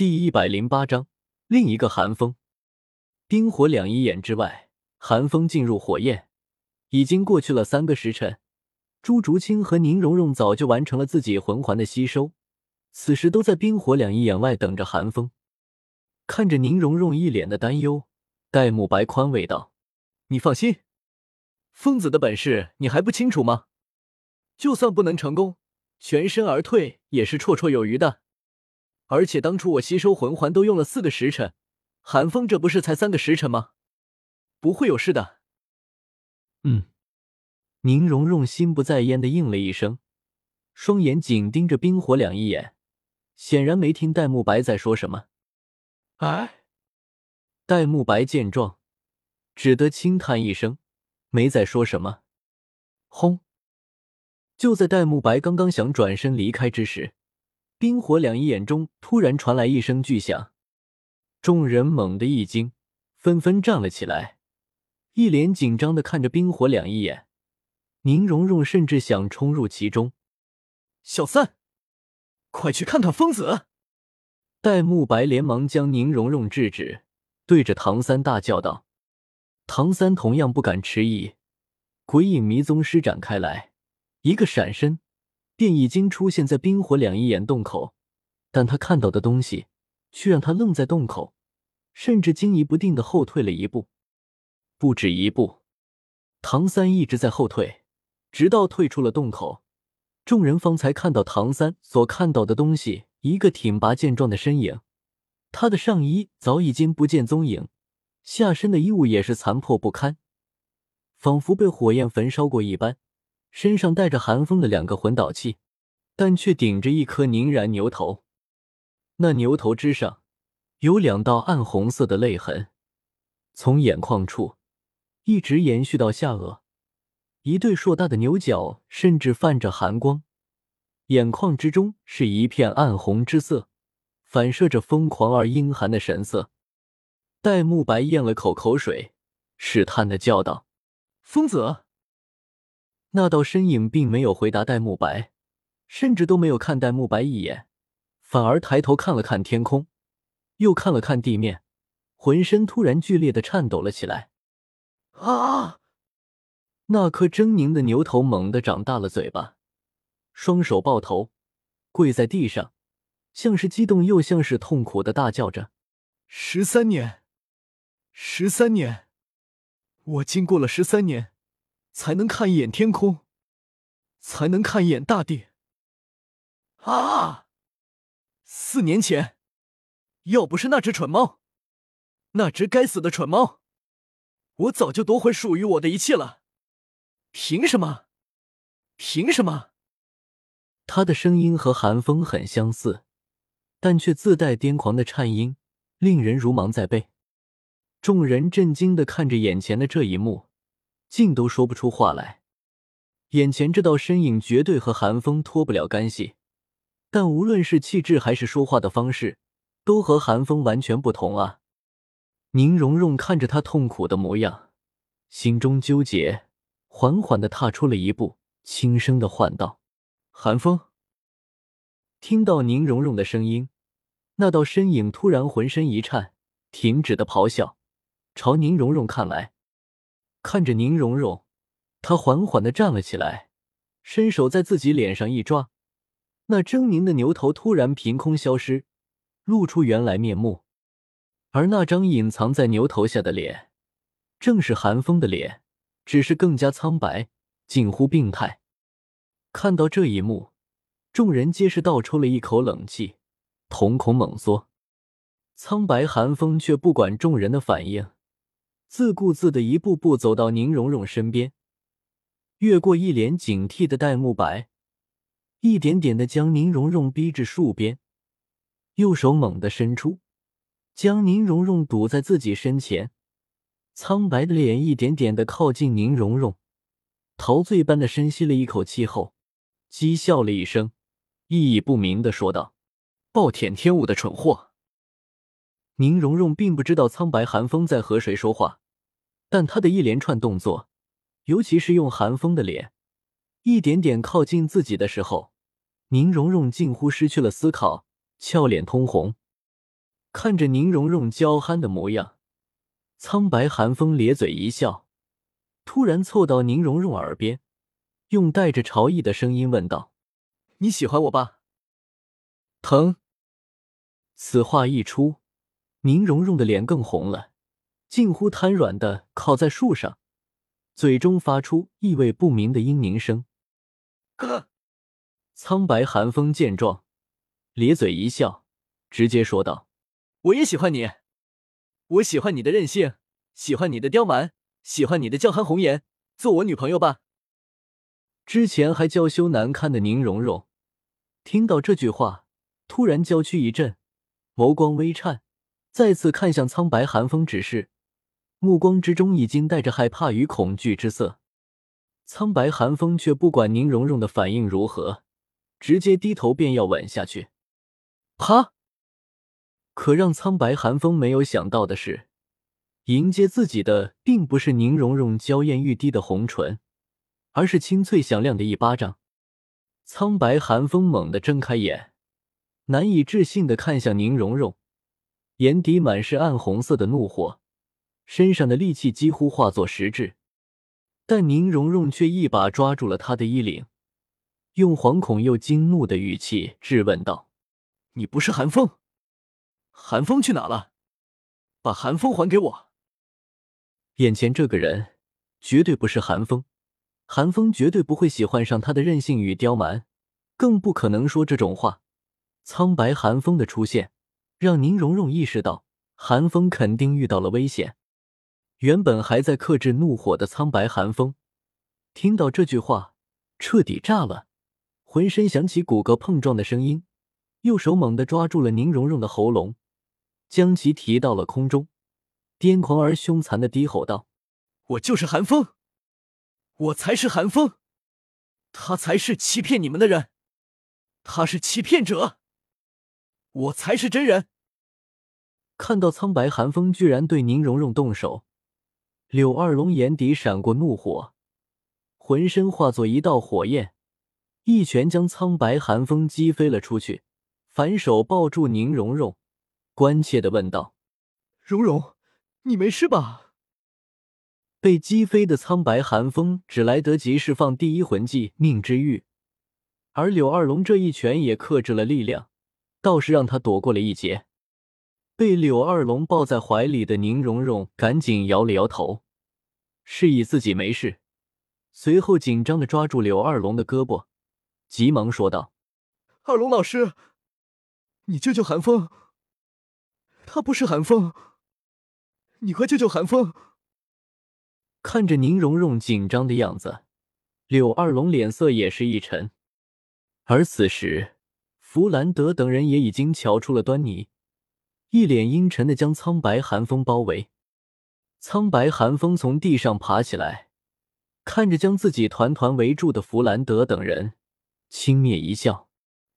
第一百零八章，另一个寒风。冰火两仪眼之外，寒风进入火焰，已经过去了三个时辰。朱竹清和宁荣荣早就完成了自己魂环的吸收，此时都在冰火两仪眼外等着寒风。看着宁荣荣一脸的担忧，戴沐白宽慰道：“你放心，疯子的本事你还不清楚吗？就算不能成功，全身而退也是绰绰有余的。”而且当初我吸收魂环都用了四个时辰，寒风这不是才三个时辰吗？不会有事的。嗯，宁荣荣心不在焉的应了一声，双眼紧盯着冰火两仪眼，显然没听戴沐白在说什么。哎，戴沐白见状，只得轻叹一声，没再说什么。轰！就在戴沐白刚刚想转身离开之时。冰火两仪眼中突然传来一声巨响，众人猛地一惊，纷纷站了起来，一脸紧张的看着冰火两仪眼。宁荣荣甚至想冲入其中。小三，快去看看疯子！戴沐白连忙将宁荣荣制止，对着唐三大叫道：“唐三同样不敢迟疑，鬼影迷踪施展开来，一个闪身。”便已经出现在冰火两仪眼洞口，但他看到的东西却让他愣在洞口，甚至惊疑不定的后退了一步，不止一步。唐三一直在后退，直到退出了洞口，众人方才看到唐三所看到的东西：一个挺拔健壮的身影，他的上衣早已经不见踪影，下身的衣物也是残破不堪，仿佛被火焰焚烧过一般。身上带着寒风的两个魂导器，但却顶着一颗凝然牛头。那牛头之上有两道暗红色的泪痕，从眼眶处一直延续到下颚。一对硕大的牛角甚至泛着寒光，眼眶之中是一片暗红之色，反射着疯狂而阴寒的神色。戴沐白咽了口口水，试探的叫道：“疯子。”那道身影并没有回答戴沐白，甚至都没有看戴沐白一眼，反而抬头看了看天空，又看了看地面，浑身突然剧烈的颤抖了起来。啊！那颗狰狞的牛头猛地长大了嘴巴，双手抱头，跪在地上，像是激动又像是痛苦的大叫着：“十三年，十三年，我经过了十三年。”才能看一眼天空，才能看一眼大地。啊！四年前，要不是那只蠢猫，那只该死的蠢猫，我早就夺回属于我的一切了。凭什么？凭什么？他的声音和寒风很相似，但却自带癫狂的颤音，令人如芒在背。众人震惊的看着眼前的这一幕。竟都说不出话来。眼前这道身影绝对和寒风脱不了干系，但无论是气质还是说话的方式，都和寒风完全不同啊！宁荣荣看着他痛苦的模样，心中纠结，缓缓的踏出了一步，轻声的唤道：“寒风。”听到宁荣荣的声音，那道身影突然浑身一颤，停止的咆哮，朝宁荣荣看来。看着宁荣荣，他缓缓的站了起来，伸手在自己脸上一抓，那狰狞的牛头突然凭空消失，露出原来面目。而那张隐藏在牛头下的脸，正是寒风的脸，只是更加苍白，近乎病态。看到这一幕，众人皆是倒抽了一口冷气，瞳孔猛缩。苍白寒风却不管众人的反应。自顾自的一步步走到宁荣荣身边，越过一脸警惕的戴沐白，一点点的将宁荣荣逼至树边，右手猛地伸出，将宁荣荣堵在自己身前，苍白的脸一点点的靠近宁荣荣，陶醉般的深吸了一口气后，讥笑了一声，意义不明的说道：“暴殄天物的蠢货。”宁荣荣并不知道苍白寒风在和谁说话，但他的一连串动作，尤其是用寒风的脸一点点靠近自己的时候，宁荣荣近乎失去了思考，俏脸通红。看着宁荣荣娇憨的模样，苍白寒风咧嘴一笑，突然凑到宁荣荣耳边，用带着潮意的声音问道：“你喜欢我吧？”疼。此话一出，宁荣荣的脸更红了，近乎瘫软的靠在树上，嘴中发出意味不明的嘤咛声。哥，苍白寒风见状，咧嘴一笑，直接说道。我也喜欢你，我喜欢你的任性，喜欢你的刁蛮，喜欢你的娇憨红颜，做我女朋友吧。之前还娇羞难堪的宁荣荣，听到这句话，突然娇躯一震，眸光微颤，再次看向苍白寒风，只是目光之中已经带着害怕与恐惧之色。苍白寒风却不管宁荣荣的反应如何，直接低头便要吻下去，啪！可让苍白寒风没有想到的是，迎接自己的并不是宁荣荣娇艳欲滴的红唇，而是清脆响亮的一巴掌。苍白寒风猛地睁开眼，难以置信的看向宁荣荣，眼底满是暗红色的怒火，身上的戾气几乎化作实质。但宁荣荣却一把抓住了他的衣领，用惶恐又惊怒的语气质问道：“你不是寒风？”寒风去哪了？把寒风还给我！眼前这个人绝对不是寒风，寒风绝对不会喜欢上他的任性与刁蛮，更不可能说这种话。苍白寒风的出现，让宁荣荣意识到寒风肯定遇到了危险。原本还在克制怒火的苍白寒风，听到这句话，彻底炸了，浑身响起骨骼碰撞的声音，右手猛地抓住了宁荣荣的喉咙。将其提到了空中，癫狂而凶残的低吼道：“我就是寒风，我才是寒风，他才是欺骗你们的人，他是欺骗者，我才是真人。”看到苍白寒风居然对宁荣荣动手，柳二龙眼底闪过怒火，浑身化作一道火焰，一拳将苍白寒风击飞了出去，反手抱住宁荣荣。关切的问道：“荣荣，你没事吧？”被击飞的苍白寒风只来得及释放第一魂技命之玉，而柳二龙这一拳也克制了力量，倒是让他躲过了一劫。被柳二龙抱在怀里的宁荣荣赶紧摇了摇头，示意自己没事，随后紧张的抓住柳二龙的胳膊，急忙说道：“二龙老师，你救救寒风。”他不是寒风，你快救救寒风！看着宁荣荣紧张的样子，柳二龙脸色也是一沉。而此时，弗兰德等人也已经瞧出了端倪，一脸阴沉的将苍白寒风包围。苍白寒风从地上爬起来，看着将自己团团围住的弗兰德等人，轻蔑一笑：“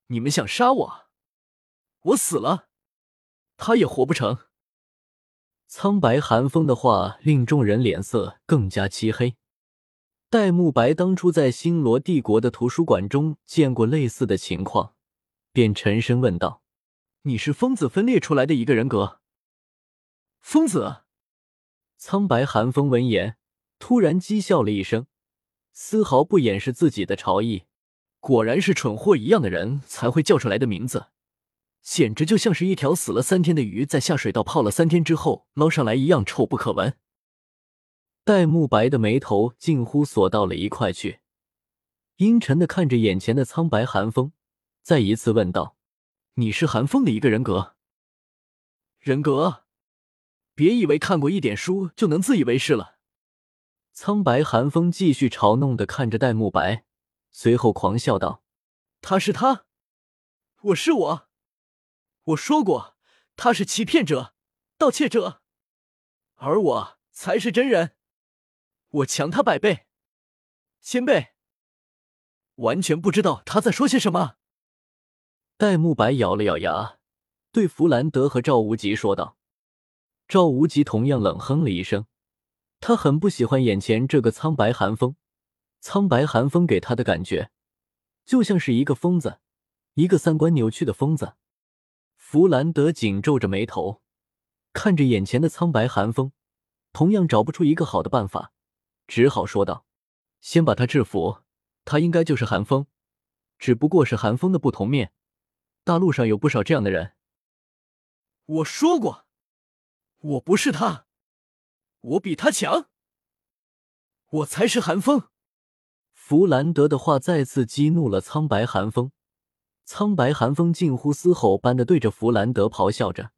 你们想杀我？我死了。”他也活不成。苍白寒风的话令众人脸色更加漆黑。戴沐白当初在星罗帝国的图书馆中见过类似的情况，便沉声问道：“你是疯子分裂出来的一个人格？”疯子。苍白寒风闻言，突然讥笑了一声，丝毫不掩饰自己的潮意。果然是蠢货一样的人才会叫出来的名字。简直就像是一条死了三天的鱼，在下水道泡了三天之后捞上来一样臭不可闻。戴沐白的眉头近乎锁到了一块去，阴沉的看着眼前的苍白寒风，再一次问道：“你是寒风的一个人格？人格？别以为看过一点书就能自以为是了。”苍白寒风继续嘲弄的看着戴沐白，随后狂笑道：“他是他，我是我。”我说过，他是欺骗者、盗窃者，而我才是真人。我强他百倍，千倍。完全不知道他在说些什么。戴沐白咬了咬牙，对弗兰德和赵无极说道。赵无极同样冷哼了一声，他很不喜欢眼前这个苍白寒风。苍白寒风给他的感觉，就像是一个疯子，一个三观扭曲的疯子。弗兰德紧皱着眉头，看着眼前的苍白寒风，同样找不出一个好的办法，只好说道：“先把他制服，他应该就是寒风，只不过是寒风的不同面。大陆上有不少这样的人。”我说过，我不是他，我比他强，我才是寒风。弗兰德的话再次激怒了苍白寒风。苍白寒风近乎嘶吼般的对着弗兰德咆哮着，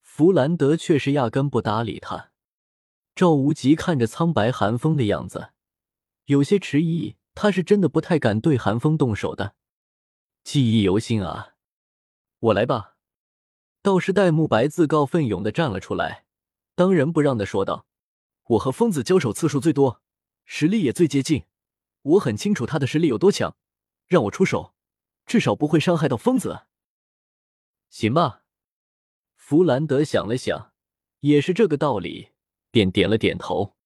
弗兰德却是压根不搭理他。赵无极看着苍白寒风的样子，有些迟疑。他是真的不太敢对寒风动手的。记忆犹新啊，我来吧。道士戴沐白自告奋勇的站了出来，当仁不让的说道：“我和疯子交手次数最多，实力也最接近，我很清楚他的实力有多强，让我出手。”至少不会伤害到疯子，行吧？弗兰德想了想，也是这个道理，便点了点头。